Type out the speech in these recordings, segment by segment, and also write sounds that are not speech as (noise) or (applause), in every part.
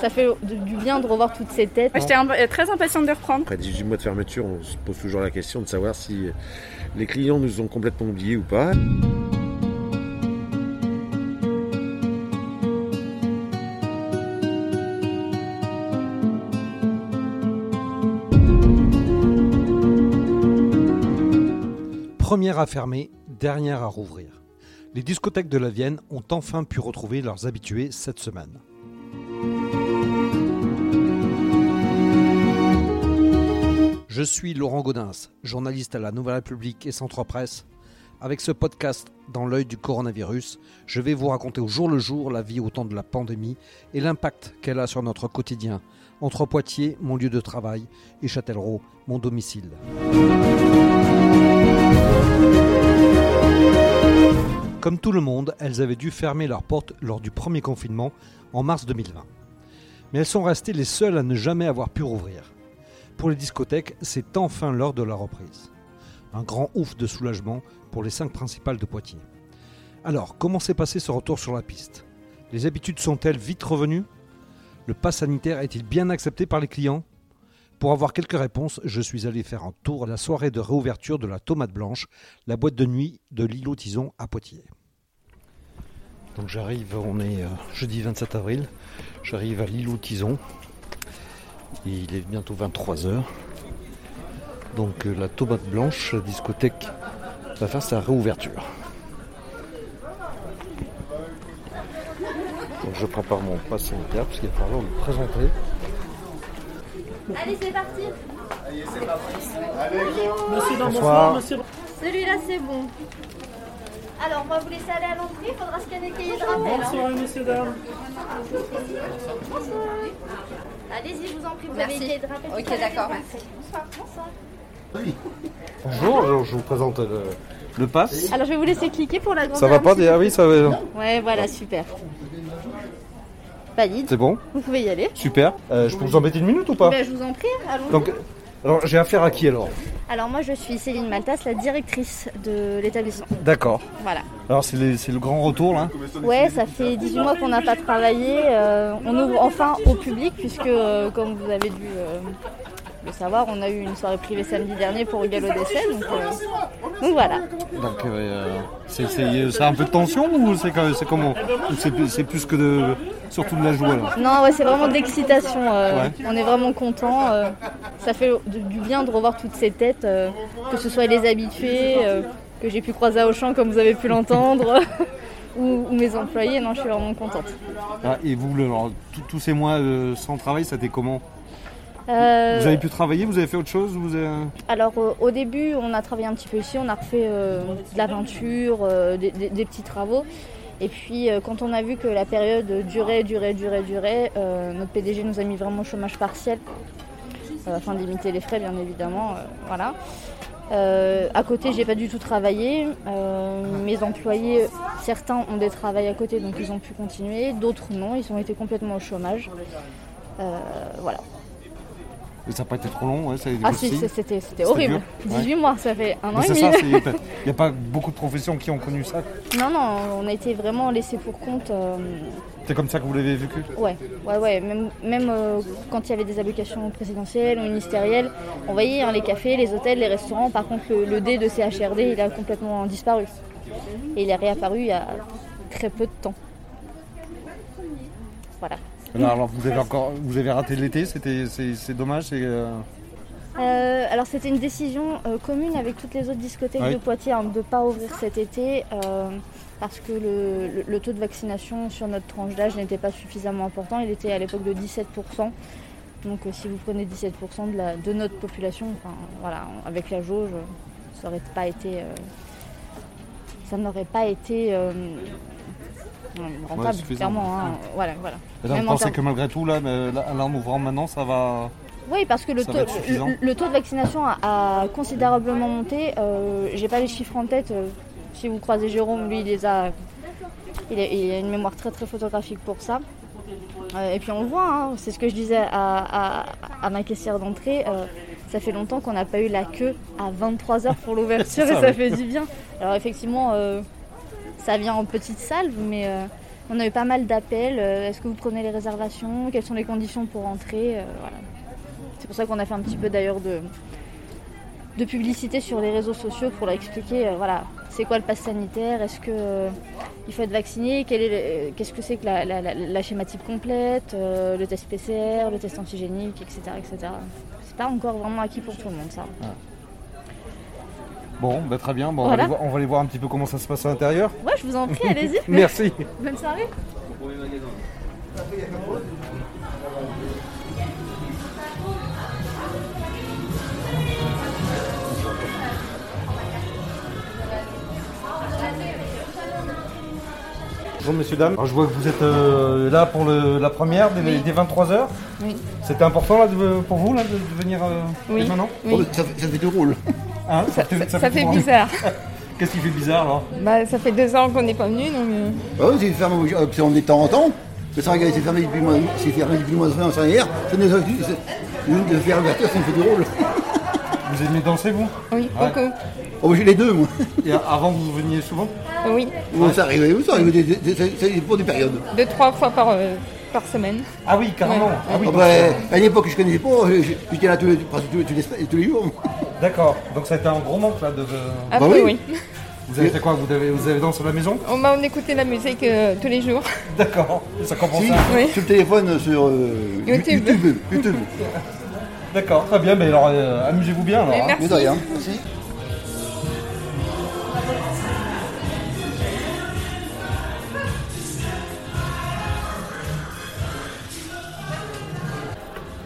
Ça fait du bien de revoir toutes ces têtes. J'étais euh, très impatiente de reprendre. Après 18 mois de fermeture, on se pose toujours la question de savoir si les clients nous ont complètement oubliés ou pas. Première à fermer, dernière à rouvrir. Les discothèques de la Vienne ont enfin pu retrouver leurs habitués cette semaine. Je suis Laurent Gaudens, journaliste à la Nouvelle République et Centre Presse. Avec ce podcast dans l'œil du coronavirus, je vais vous raconter au jour le jour la vie au temps de la pandémie et l'impact qu'elle a sur notre quotidien, entre Poitiers, mon lieu de travail, et Châtellerault, mon domicile. Comme tout le monde, elles avaient dû fermer leurs portes lors du premier confinement en mars 2020. Mais elles sont restées les seules à ne jamais avoir pu rouvrir. Pour les discothèques, c'est enfin l'heure de la reprise. Un grand ouf de soulagement pour les cinq principales de Poitiers. Alors, comment s'est passé ce retour sur la piste? Les habitudes sont-elles vite revenues? Le pass sanitaire est-il bien accepté par les clients? Pour avoir quelques réponses, je suis allé faire un tour à la soirée de réouverture de la Tomate Blanche, la boîte de nuit de l'îlot Tison à Poitiers. Donc j'arrive, on est euh, jeudi 27 avril, j'arrive à l'îlot Tison. Il est bientôt 23h. Donc euh, la Tomate Blanche, la discothèque, va faire sa réouverture. Donc je prépare mon pass sanitaire parce qu'il va falloir le présenter. Allez, c'est parti. Allez, c'est parti. Allez, go. Monsieur, bonsoir. bonsoir monsieur. Celui-là, c'est bon. Alors, moi, vous laissez aller à l'entrée, il faudra scanner le cahier de rappel. Bonsoir, hein. monsieur, dame. Bonsoir. Allez-y, je vous en prie, vous avez le cahier de rappel. Ok, d'accord, merci. Bonsoir, bonsoir. Oui. Bonjour, je vous présente le, le pass. Alors, je vais vous laisser cliquer pour la grande. Ça va pas Ah oui, ça va. Ouais, voilà, super. C'est bon Vous pouvez y aller. Super. Euh, je peux vous embêter une minute ou pas ben, Je vous en prie, allons Donc, alors j'ai affaire à qui alors Alors moi je suis Céline Maltas, la directrice de l'établissement. D'accord. Voilà. Alors c'est le grand retour là Ouais, ça fait 18 mois qu'on n'a pas travaillé. Euh, on ouvre enfin au public puisque euh, comme vous avez dû le savoir, on a eu une soirée privée samedi dernier pour le galop d'essai. Donc, donc, voilà. Donc c'est un peu de tension ou c'est comment C'est plus que de surtout de la joie là. Non, ouais, c'est vraiment d'excitation. Euh, on est vraiment content. Euh, ça fait du bien de revoir toutes ces têtes, euh, que ce soit les habitués, que j'ai pu croiser à Auchan comme vous avez pu l'entendre. (laughs) ou, mes employés, non, je suis vraiment contente. Ah, et vous, tous ces mois sans travail, ça était comment? Vous avez pu travailler Vous avez fait autre chose vous Alors au début, on a travaillé un petit peu ici, on a refait de la peinture, des, petits travaux. Et puis euh, quand on a vu que la période durait, durait, durait, durait, euh, notre PDG nous a mis vraiment au chômage partiel euh, afin de limiter les frais bien évidemment. voilà. à côté, j'ai pas du tout travaillé. mes employés, certains ont des travails à côté, donc ils ont pu continuer. D'autres non, ils ont été complètement au chômage. voilà ça n'a pas été trop long, ouais, Ah si, c'était horrible. 18 mois, ça fait un an et demi. Il (laughs) n'y a pas beaucoup de professions qui ont connu ça Non, non, on a été vraiment laissés pour compte. Euh, c'est comme ça que vous l'avez vécu? Ouais, ouais, ouais. Même, même euh, quand il y avait des allocations présidentielles ou ministérielles, on voyait hein, les cafés, les hôtels, les restaurants. Par contre, le, le D de CHRD, il a complètement disparu. Et il est réapparu il y a très peu de temps. Voilà alors vous avez encore, vous avez raté l'été, c'était, c'est, dommage. Euh, euh, alors c'était une décision euh, commune avec toutes les autres discothèques de Poitiers hein, de ne pas ouvrir cet été parce que le, taux de vaccination sur notre tranche d'âge n'était pas suffisamment important. Il était à l'époque de 17%. Donc si vous prenez 17% de, la, de notre population, enfin, voilà, avec la jauge, ça n'aurait pas été, ça n'aurait pas été rentable, clairement. Hein. Voilà, voilà. Vous pensez que malgré tout, là, en ouvrant maintenant, ça va. Oui, parce que le, taux, le, taux, de vaccination a, considérablement monté. Euh, J'ai pas les chiffres en tête. Euh, si vous croisez Jérôme, lui, il les a. Il a, une mémoire très très photographique pour ça. Euh, et puis on le voit, hein, c'est ce que je disais à, ma caissière d'entrée. Euh, ça fait longtemps qu'on n'a pas eu la queue à 23h pour l'ouverture (laughs) et ça fait du bien. Alors effectivement, ça vient en petite salve, mais, On a eu pas mal d'appels. euh, Est-ce que vous prenez les réservations Quelles sont les conditions pour entrer Euh. C'est pour ça qu'on a fait un petit peu d'ailleurs de, publicité sur les réseaux sociaux pour leur expliquer euh, voilà, c'est quoi le pass sanitaire, est-ce que euh, il faut être vacciné, qu'est-ce que c'est que la, schématype complète, le test PCR, le test antigénique, etc. etc. C'est pas encore vraiment acquis pour tout le monde ça. Bon, bah, très bien. Bon, on, va aller voir, on va aller voir un petit peu comment ça se passe à l'intérieur. Ouais, je vous en prie, (laughs) allez-y. Merci. Bonne soirée. Bonjour messieurs, dames. Alors, je vois que vous êtes euh, là pour le- la première dès, dès 23h. Oui. C'était important là, de- pour vous là, de, de venir euh, Oui. maintenant Oui. Ça, fait- ça fait tout rôle. Hein, Ça, fait- ça- ça fait comment bizarre. (laughs) Qu'est-ce qui fait bizarre alors bah, ça fait deux ans qu'on n'est pas venu, donc. euh, Bah oui, c'est fermé, euh, c'est on est de temps en temps. Le Sénégal, c'est fermé depuis c'est fermé depuis le mois de juin en Sénégal. Ça nous a c'est- de faire l'ouverture, ça me fait du rôle. (laughs) Vous aimez danser vous? Oui, Ouais. beaucoup. Oh, j'ai les deux, moi. Et avant vous veniez souvent? Oui, ça arrive, où ça des- c'est c'est pour des périodes. deux, trois fois par, euh, par semaine. Ah oui, carrément. Ouais. Ah oui, Ah bah, euh, à une époque, je connaissais pas, je- je- j'étais là tous les, tous les, tous les jours. D'accord. Donc ça a été un gros manque là de. de- Après, oui. oui. Vous avez fait quoi? Vous avez, vous avez dansé à la maison? On m'a écouté la musique euh, tous les jours. (laughs) D'accord. Ça compense Si, ça. Oui. sur le téléphone, sur euh, YouTube. YouTube. (laughs) YouTube. D'accord, très bien. Mais alors euh, amusez-vous bien alors. Hein. merci. Mais de rien. Merci.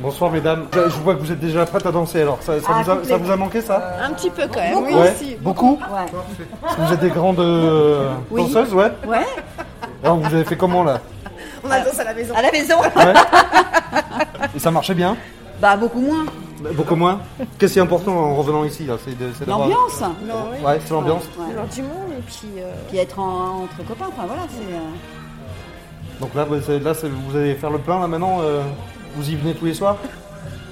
Bonsoir mesdames. Je, je vois que vous êtes déjà prêtes à danser alors. Ça, ça Ah, vous, a, ça complètement. vous a manqué ça Un petit peu quand même. Oui, Ouais. aussi. Beaucoup Ouais. Parce que Vous êtes des grandes euh, Oui. danseuses, ouais Ouais. Alors vous avez fait comment là? On a dansé à la maison. À la maison Ouais. Et ça marchait bien? Bah beaucoup moins. Beaucoup moins Qu'est-ce qui est important en revenant ici là? C'est de- c'est d'avoir- L'ambiance. Ouais, c'est l'ambiance. Ouais. Alors du monde et puis euh, Puis être en- entre copains, enfin voilà, c'est. euh, Donc là, vous- c'est- là c'est- vous allez faire le plein là maintenant euh, Vous y venez tous les soirs?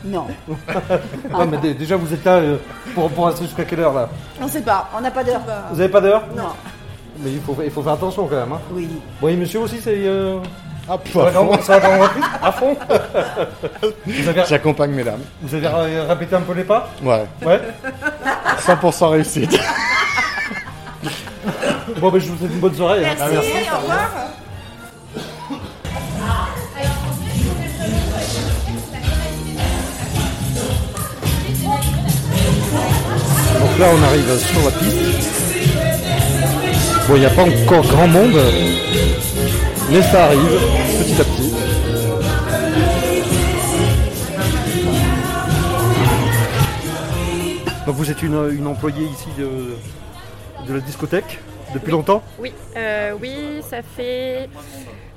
Non. (laughs) Non mais dé- déjà vous êtes là euh, pour, pour rester jusqu'à quelle heure là? On sait pas, on n'a pas d'heure. Vous avez pas d'heure? Non. Mais il faut, il faut faire attention quand même. Hein. Oui. Bon, et monsieur aussi, c'est. Euh... Ah, ça va grande- ça va À fond? (laughs) Vous avez, J'accompagne mesdames. vous avez euh, répété un peu les pas? Ouais, Ouais 100% réussite. Bon, ben je vous souhaite une bonne soirée. hein. Ah, merci. au revoir. Là, on arrive sur la piste. Bon, il n'y a pas encore grand monde, mais ça arrive petit à petit. Donc vous êtes une, une employée ici de, de la discothèque depuis longtemps? Oui, euh, oui, ça fait.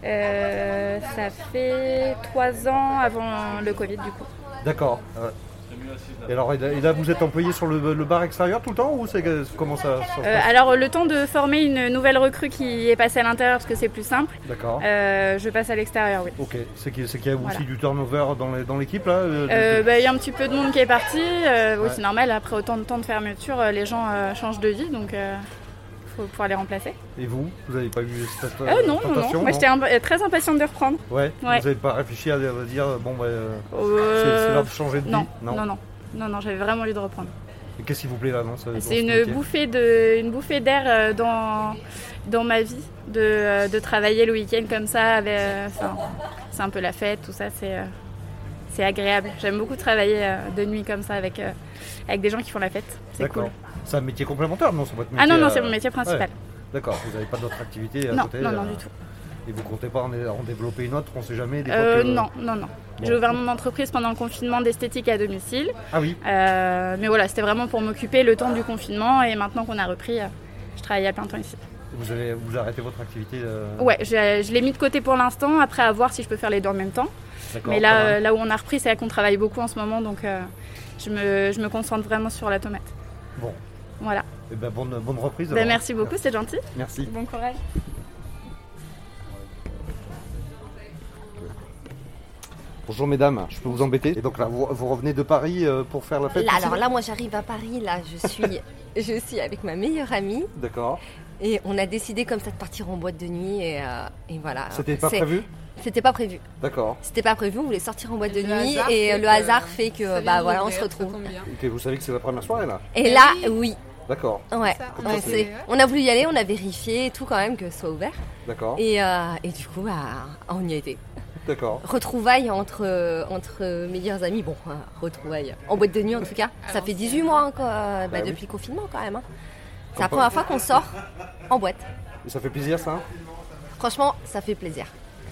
euh, ça fait trois ans avant le Covid du coup. D'accord. ouais. Et alors, et là, vous êtes employé sur le, le bar extérieur tout le temps ou c'est comment ça, Euh, alors le temps de former une nouvelle recrue qui est passée à l'intérieur parce que c'est plus simple, D'accord. euh, je passe à l'extérieur, oui. Ok, c'est qu'il y a aussi Voilà. du turnover dans l'équipe là euh, Euh, bah, Il y a un petit peu de monde qui est parti, oui, c'est normal, après autant de temps de fermeture, les gens changent de vie, donc faut pouvoir les remplacer. Et vous Vous n'avez pas eu cette euh, Euh, non, non, non, moi j'étais un- très impatiente de reprendre. Ouais, Ouais. Vous n'avez pas réfléchi à, dire bon bah euh, Euh, c'est l'heure de changer de non, vie non, non, non, non, j'avais vraiment envie de reprendre. Et qu'est-ce qui vous plaît là non, C'est ce une bouffée de, une bouffée d'air euh, dans, dans ma vie, de, euh, de travailler le week-end comme ça. euh, c'est un peu la fête, tout ça, c'est, euh, c'est agréable. J'aime beaucoup travailler euh, de nuit comme ça avec, euh, avec des gens qui font la fête. C'est cool. C'est un métier complémentaire Non, c'est votre Ah métier. non, non, euh, c'est mon métier principal. ouais. D'accord, vous n'avez pas d'autres activités à non, côté non, non, euh, du tout. Et vous comptez pas en, en développer une autre On sait jamais. Des Euh, que- Non, non, non. Bon. J'ai ouvert mon entreprise pendant le confinement d'esthétique à domicile. Ah oui. Euh, mais voilà, c'était vraiment pour m'occuper le temps du confinement. Et maintenant qu'on a repris, euh, je travaille à plein temps ici. Vous avez vous arrêtez votre activité. euh, Ouais, je, je l'ai mis de côté pour l'instant, après à voir si je peux faire les deux en même temps. d'accord, Mais là, euh, là où on a repris, c'est là qu'on travaille beaucoup en ce moment, donc euh, je, me, je me concentre vraiment sur la tomate. Bon. Voilà. Eh ben, bonne, bonne reprise. Ben, merci beaucoup, c'est gentil. Merci. Bon courage. Bonjour mesdames, je peux vous embêter Et donc là, vous, vous revenez de Paris euh, pour faire la fête Là, alors là, moi j'arrive à Paris, là, je suis, (laughs) je suis avec ma meilleure amie D'accord. et on a décidé comme ça de partir en boîte de nuit et, euh, et voilà. C'était pas prévu? C'était pas prévu. D'accord. C'était pas prévu, on voulait sortir en boîte de nuit hasard et fait le hasard fait que bah voilà, on se retrouve. Ok, vous savez que c'est la première soirée là Et Eh là, oui. oui, D'accord, ouais. ça, on, ouais, c'est- on a voulu y aller, on a vérifié et tout quand même que ce soit ouvert. d'accord, Et, euh, et du coup, bah, on y a été. d'accord. Retrouvailles entre, entre meilleurs amis, bon, euh, retrouvailles en boîte de nuit en tout cas. Ça fait 18 mois quoi, bah, Bah oui. depuis le confinement quand même. hein. C'est la première fois qu'on sort en boîte. Et ça fait plaisir ça Franchement, ça fait plaisir.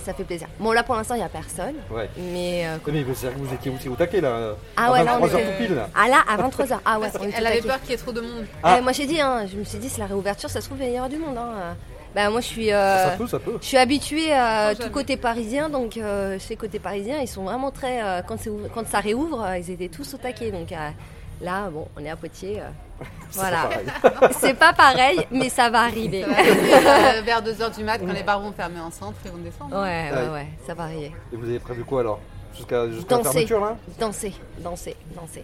Ça fait plaisir. Bon, là pour l'instant, il n'y a personne. Ouais. Mais. euh, Oui, Mais que vous étiez aussi au taquet là Ah à ouais, là, on 23 heures était- tout pile là. Ah là, à 23h. Ah ouais, Parce on était qu'elle avait peur qu'il y ait trop de monde. Ah. Ouais, moi j'ai dit, hein, je me suis dit, c'est la réouverture, ça se trouve, il y aura du monde. Hein. Bah, moi je suis. euh, Ça peut, ça peut. Je suis habituée à Oh, tout côté parisien, donc euh, chez côté parisien, ils sont vraiment très. euh, quand, quand ça réouvre, euh, ils étaient tous au taquet. Donc euh, là, bon, on est à Poitiers. Voilà. (laughs) C'est pas pareil, mais ça va arriver. Euh, vers 2h du mat, quand les bars vont fermer en centre, ils vont descendre. Ouais, ouais, Ouais. ouais, ça va arriver. Et vous avez prévu quoi alors? Jusqu'à jusqu'à la Danser. fermeture là? Danser, danser, danser.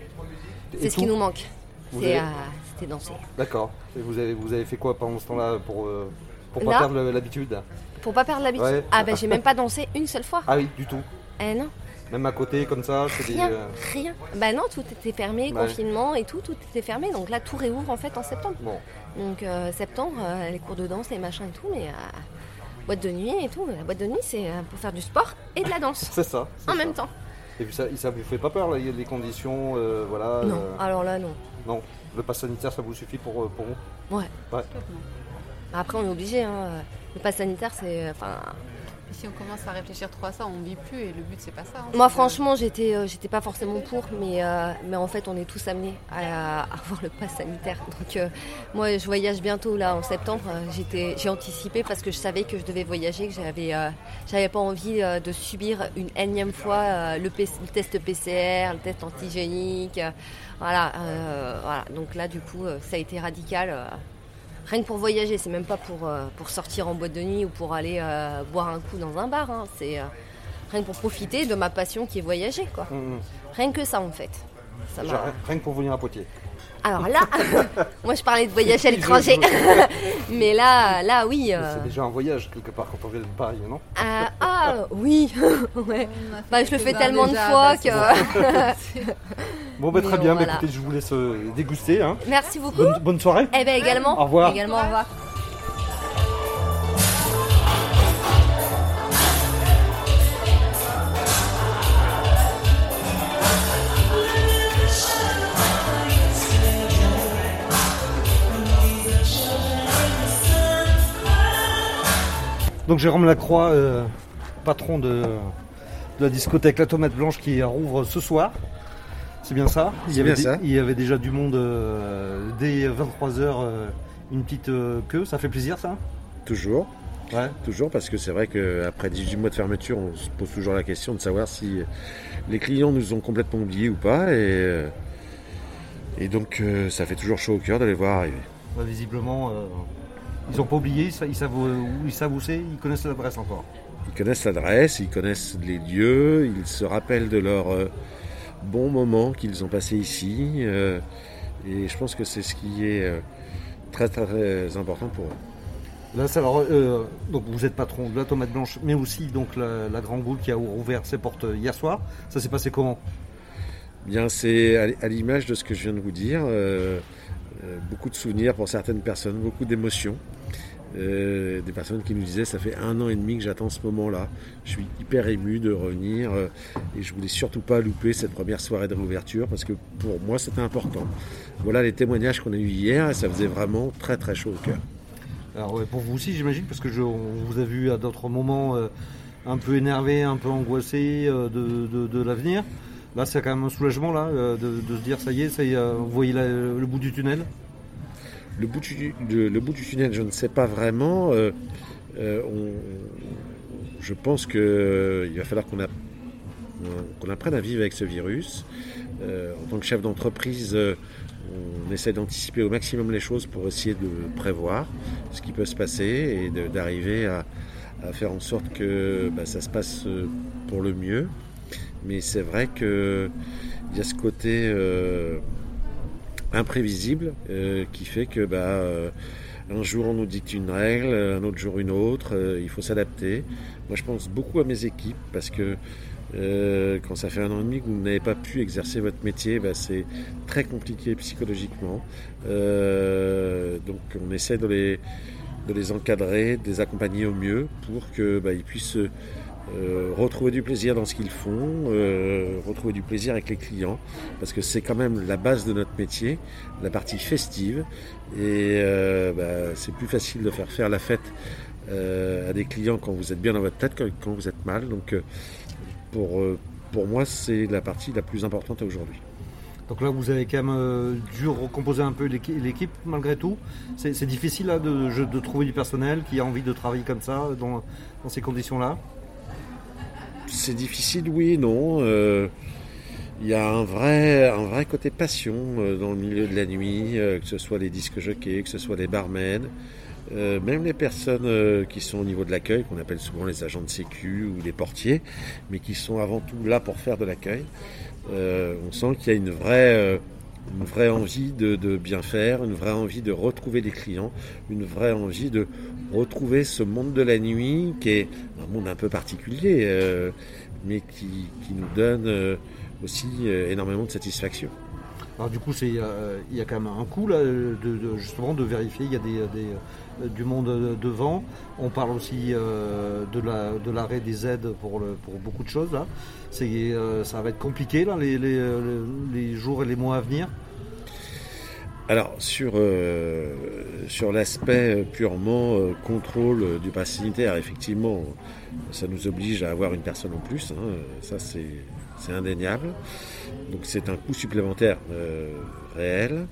Et C'est ce qui nous manque. Avez- euh, C'était danser. D'accord. Et vous avez, vous avez fait quoi pendant ce temps-là pour, euh, pour pas Là perdre l'habitude? Pour pas perdre l'habitude? Ouais. Ah ben j'ai même pas dansé une seule fois. Ah oui, du tout. Eh non, Même à côté comme ça, c'est des... rien, euh, rien. Bah non, tout était fermé, Ouais. confinement et tout, tout était fermé. Donc là, tout réouvre en fait en septembre. Bon, Donc euh, septembre, euh, les cours de danse, les machins et tout, mais euh, boîte de nuit et tout. La boîte de nuit, c'est pour faire du sport et de la danse (laughs) c'est ça. en ça. même temps. Et puis ça, ça vous fait pas peur là, les conditions, voilà Non, alors là, non. non. Le pass sanitaire, ça vous suffit pour, pour vous? Ouais. Ouais. Après, on est obligé. Hein. Le pass sanitaire, c'est. Enfin, si on commence à réfléchir trop à ça, on vit plus et le but c'est pas ça. hein. Moi, franchement, j'étais, euh, j'étais pas forcément pour, mais, euh, mais en fait, on est tous amenés à, à avoir le pass sanitaire. Donc, euh, moi, je voyage bientôt là en septembre. J'ai anticipé parce que je savais que je devais voyager, que j'avais, j'avais pas envie de subir une énième fois le, le test PCR, le test antigénique. voilà, voilà. Donc là, du coup, ça a été radical. Rien que pour voyager, c'est même pas pour, euh, pour sortir en boîte de nuit ou pour aller euh, boire un coup dans un bar. hein. C'est euh, rien que pour profiter de ma passion qui est voyager. Quoi. Hum, Rien que ça en fait. Ça m'a- Genre, rien que pour venir à Poitiers. Alors là, (laughs) moi je parlais de voyager à l'étranger. (laughs) Mais là, là oui. euh, C'est déjà un voyage quelque part quand on vient de Paris, non? Ah, ah, oui. (laughs) ouais. Bah, je le fais tellement de fois bah, que. Bon, bah, Mais très bien, bah, voilà. écoutez, je vous laisse euh, déguster. Hein. Merci beaucoup. Bonne, bonne soirée. Eh ben également. Au revoir. Également, au revoir. Donc Jérôme Lacroix, euh, patron de, de la discothèque La Tomate Blanche qui rouvre ce soir. C'est bien ça? Il y, C'est avait bien ça. il y avait déjà du monde euh, dès 23h, une petite euh, queue, ça fait plaisir ça? Toujours. Ouais. Toujours parce que c'est vrai qu'après 18 mois de fermeture, on se pose toujours la question de savoir si les clients nous ont complètement oubliés ou pas. Et, euh, et donc euh, ça fait toujours chaud au cœur de les voir arriver. Bah, visiblement, euh, ils n'ont pas oublié, ils sa- ils savent où ils savent où c'est, ils connaissent l'adresse encore. Ils connaissent l'adresse, ils connaissent les lieux, ils se rappellent de leurs euh, bons moments qu'ils ont passés ici. euh, et je pense que c'est ce qui est euh, très, très important pour eux. Là, alors, euh, donc vous êtes patron de la Tomate Blanche, mais aussi donc la, la Grand Goule qui a ouvert ses portes hier soir. Ça s'est passé comment? Bien, c'est à l'image de ce que je viens de vous dire. Euh, beaucoup de souvenirs pour certaines personnes, beaucoup d'émotions. Euh, des personnes qui nous disaient ça fait un an et demi que j'attends ce moment-là. Je suis hyper ému de revenir euh, et je voulais surtout pas louper cette première soirée de réouverture parce que pour moi c'était important. Voilà les témoignages qu'on a eu hier et ça faisait vraiment très très chaud au cœur. Alors pour vous aussi, j'imagine, parce que on vous a vu à d'autres moments un peu énervé, un peu angoissé de l'avenir. Là, c'est quand même un soulagement là, euh, de, se dire ça y est, ça y est, euh, vous voyez le bout du tunnel. Le bout du, tunnel, je ne sais pas vraiment. Euh, je pense qu'il va falloir qu'on apprenne à vivre avec ce virus. En tant que chef d'entreprise, on essaie d'anticiper au maximum les choses pour essayer de prévoir ce qui peut se passer et d'arriver à, faire en sorte que bah, ça se passe pour le mieux. Mais c'est vrai qu'il y a ce côté euh, imprévisible euh, qui fait que bah, euh, un jour on nous dicte une règle, un autre jour une autre, il faut s'adapter. Moi je pense beaucoup à mes équipes parce que quand ça fait un an et demi que vous n'avez pas pu exercer votre métier, bah, c'est très compliqué psychologiquement. Donc on essaie de les, de les encadrer, de les accompagner au mieux pour qu'ils bah, puissent euh, retrouver du plaisir dans ce qu'ils font, euh, retrouver du plaisir avec les clients, parce que c'est quand même la base de notre métier, la partie festive, et euh, bah, c'est plus facile de faire faire la fête à des clients quand vous êtes bien dans votre tête que quand vous êtes mal. Donc pour, pour moi, c'est la partie la plus importante aujourd'hui. Donc là, vous avez quand même dû recomposer un peu l'équi- l'équipe malgré tout. C'est difficile de trouver du personnel qui a envie de travailler comme ça dans, dans ces conditions-là. C'est difficile, oui non. Euh, Il y a un vrai, un vrai côté passion euh, dans le milieu de la nuit, euh, que ce soit les disques jockeys, que ce soit les barmen, même les personnes qui sont au niveau de l'accueil, qu'on appelle souvent les agents de sécu ou les portiers, mais qui sont avant tout là pour faire de l'accueil. On sent qu'il y a une vraie, une vraie envie de, bien faire, une vraie envie de retrouver des clients, une vraie envie de retrouver ce monde de la nuit qui est un monde un peu particulier, euh, mais qui, qui nous donne euh, aussi euh, énormément de satisfaction. Alors du coup, il y a quand même un coup là, de, justement de vérifier. Il y a des, du monde devant. On parle aussi euh, de, la, de l'arrêt des aides pour, beaucoup de choses. Là. Euh, ça va être compliqué les, jours et les mois à venir. Alors sur, euh, l'aspect purement contrôle du pass sanitaire, effectivement, ça nous oblige à avoir une personne en plus, hein, ça c'est indéniable. Donc c'est un coût supplémentaire réel.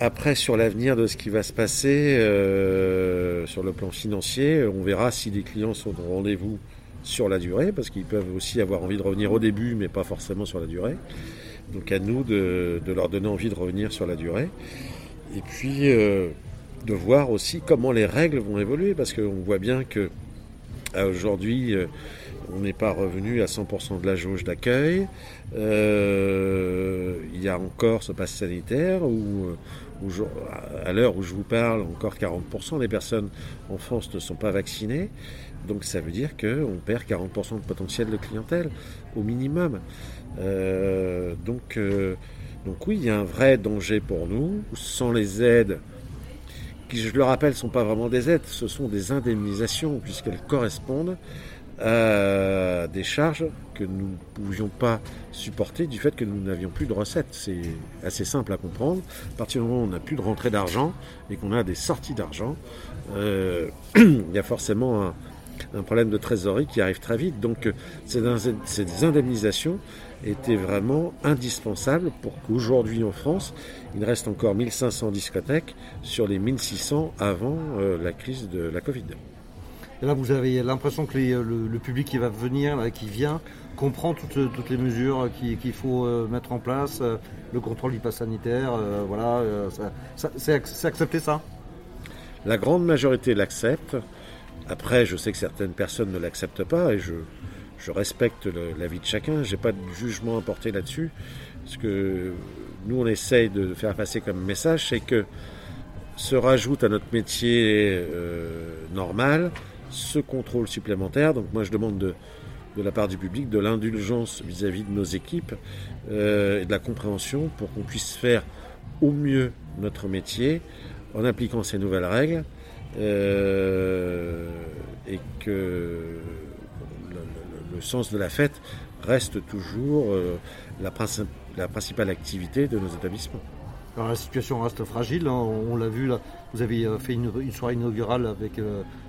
Après, sur l'avenir de ce qui va se passer euh, sur le plan financier, on verra si les clients sont au rendez-vous sur la durée, parce qu'ils peuvent aussi avoir envie de revenir au début, mais pas forcément sur la durée. Donc à nous de, leur donner envie de revenir sur la durée. Et puis euh, de voir aussi comment les règles vont évoluer, parce qu'on voit bien que aujourd'hui, euh, on n'est pas revenu à 100% de la jauge d'accueil. Il y a encore ce pass sanitaire où, à l'heure où je vous parle, encore 40% des personnes en France ne sont pas vaccinées. Donc ça veut dire qu'on perd 40% de potentiel de clientèle au minimum. Euh, donc, euh, donc oui, il y a un vrai danger pour nous. Sans les aides, qui je le rappelle, ne sont pas vraiment des aides, ce sont des indemnisations puisqu'elles correspondent à des charges que nous ne pouvions pas supporter du fait que nous n'avions plus de recettes. C'est assez simple à comprendre. À partir du moment où on n'a plus de rentrée d'argent et qu'on a des sorties d'argent, euh, (clears throat) il y a forcément un, problème de trésorerie qui arrive très vite. Donc euh, ces indemnisations étaient vraiment indispensables pour qu'aujourd'hui en France, il reste encore 1500 discothèques sur les 1600 avant euh, la crise de la Covid. Et là, vous avez l'impression que les- le, public qui va venir, qui vient, comprend toutes, toutes les mesures qui- qu'il faut euh, mettre en place, euh, le contrôle du pass sanitaire, euh, voilà, euh, c'est ac- c'est accepté ça? La grande majorité l'accepte. Après, je sais que certaines personnes ne l'acceptent pas et je, je respecte l'avis de chacun. J'ai pas de jugement à porter là-dessus. Ce que nous, on essaye de faire passer comme message, c'est que se rajoute à notre métier euh, normal ce contrôle supplémentaire. Donc moi, je demande de, la part du public de l'indulgence vis-à-vis de nos équipes euh, et de la compréhension pour qu'on puisse faire au mieux notre métier en appliquant ces nouvelles règles euh, et que le, sens de la fête reste toujours euh, la, princi- la principale activité de nos établissements. Alors la situation reste fragile, hein, on, l'a vu vous avez fait une, une soirée inaugurale avec,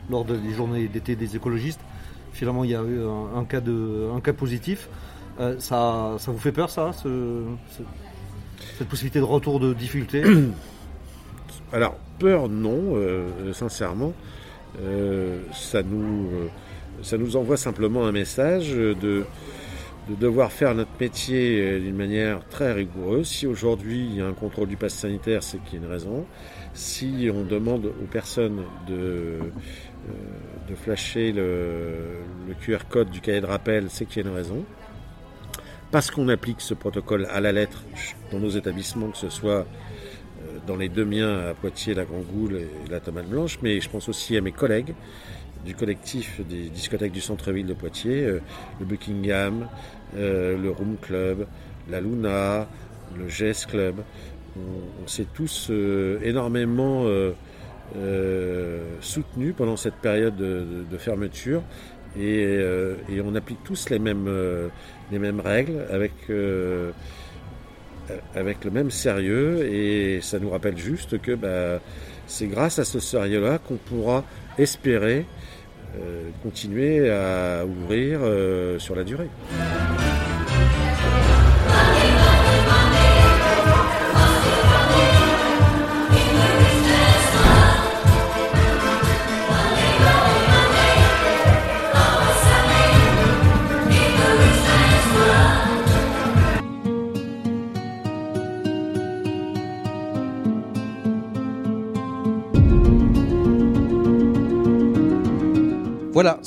lors de- des journées d'été des écologistes. Finalement, il y a eu un, cas, de, un cas positif. Euh, ça, ça vous fait peur, ça, ce- ce- cette possibilité de retour de difficulté (clears throat) Alors, peur, non, euh, sincèrement. Euh, ça, nous, ça nous envoie simplement un message de, de devoir faire notre métier euh, d'une manière très rigoureuse. Si aujourd'hui il y a un contrôle du pass sanitaire, c'est qu'il y a une raison. Si on demande aux personnes de, euh, de flasher le, le QR code du cahier de rappel, c'est qu'il y a une raison. parce qu'on applique ce protocole à la lettre dans nos établissements, que ce soit euh, dans les deux miens à Poitiers, la Grand-Goule et la Tomate Blanche, mais je pense aussi à mes collègues du collectif des discothèques du centre-ville de Poitiers, euh, le Buckingham, euh, le Room Club, la Luna, le Jazz Club. On, s'est tous énormément soutenus pendant cette période de, fermeture et, et, on applique tous les mêmes, les mêmes règles avec avec le même sérieux et ça nous rappelle juste que bah, c'est grâce à ce sérieux-là qu'on pourra espérer euh, continuer à ouvrir euh, sur la durée.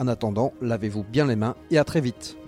En attendant, lavez-vous bien les mains et à très vite.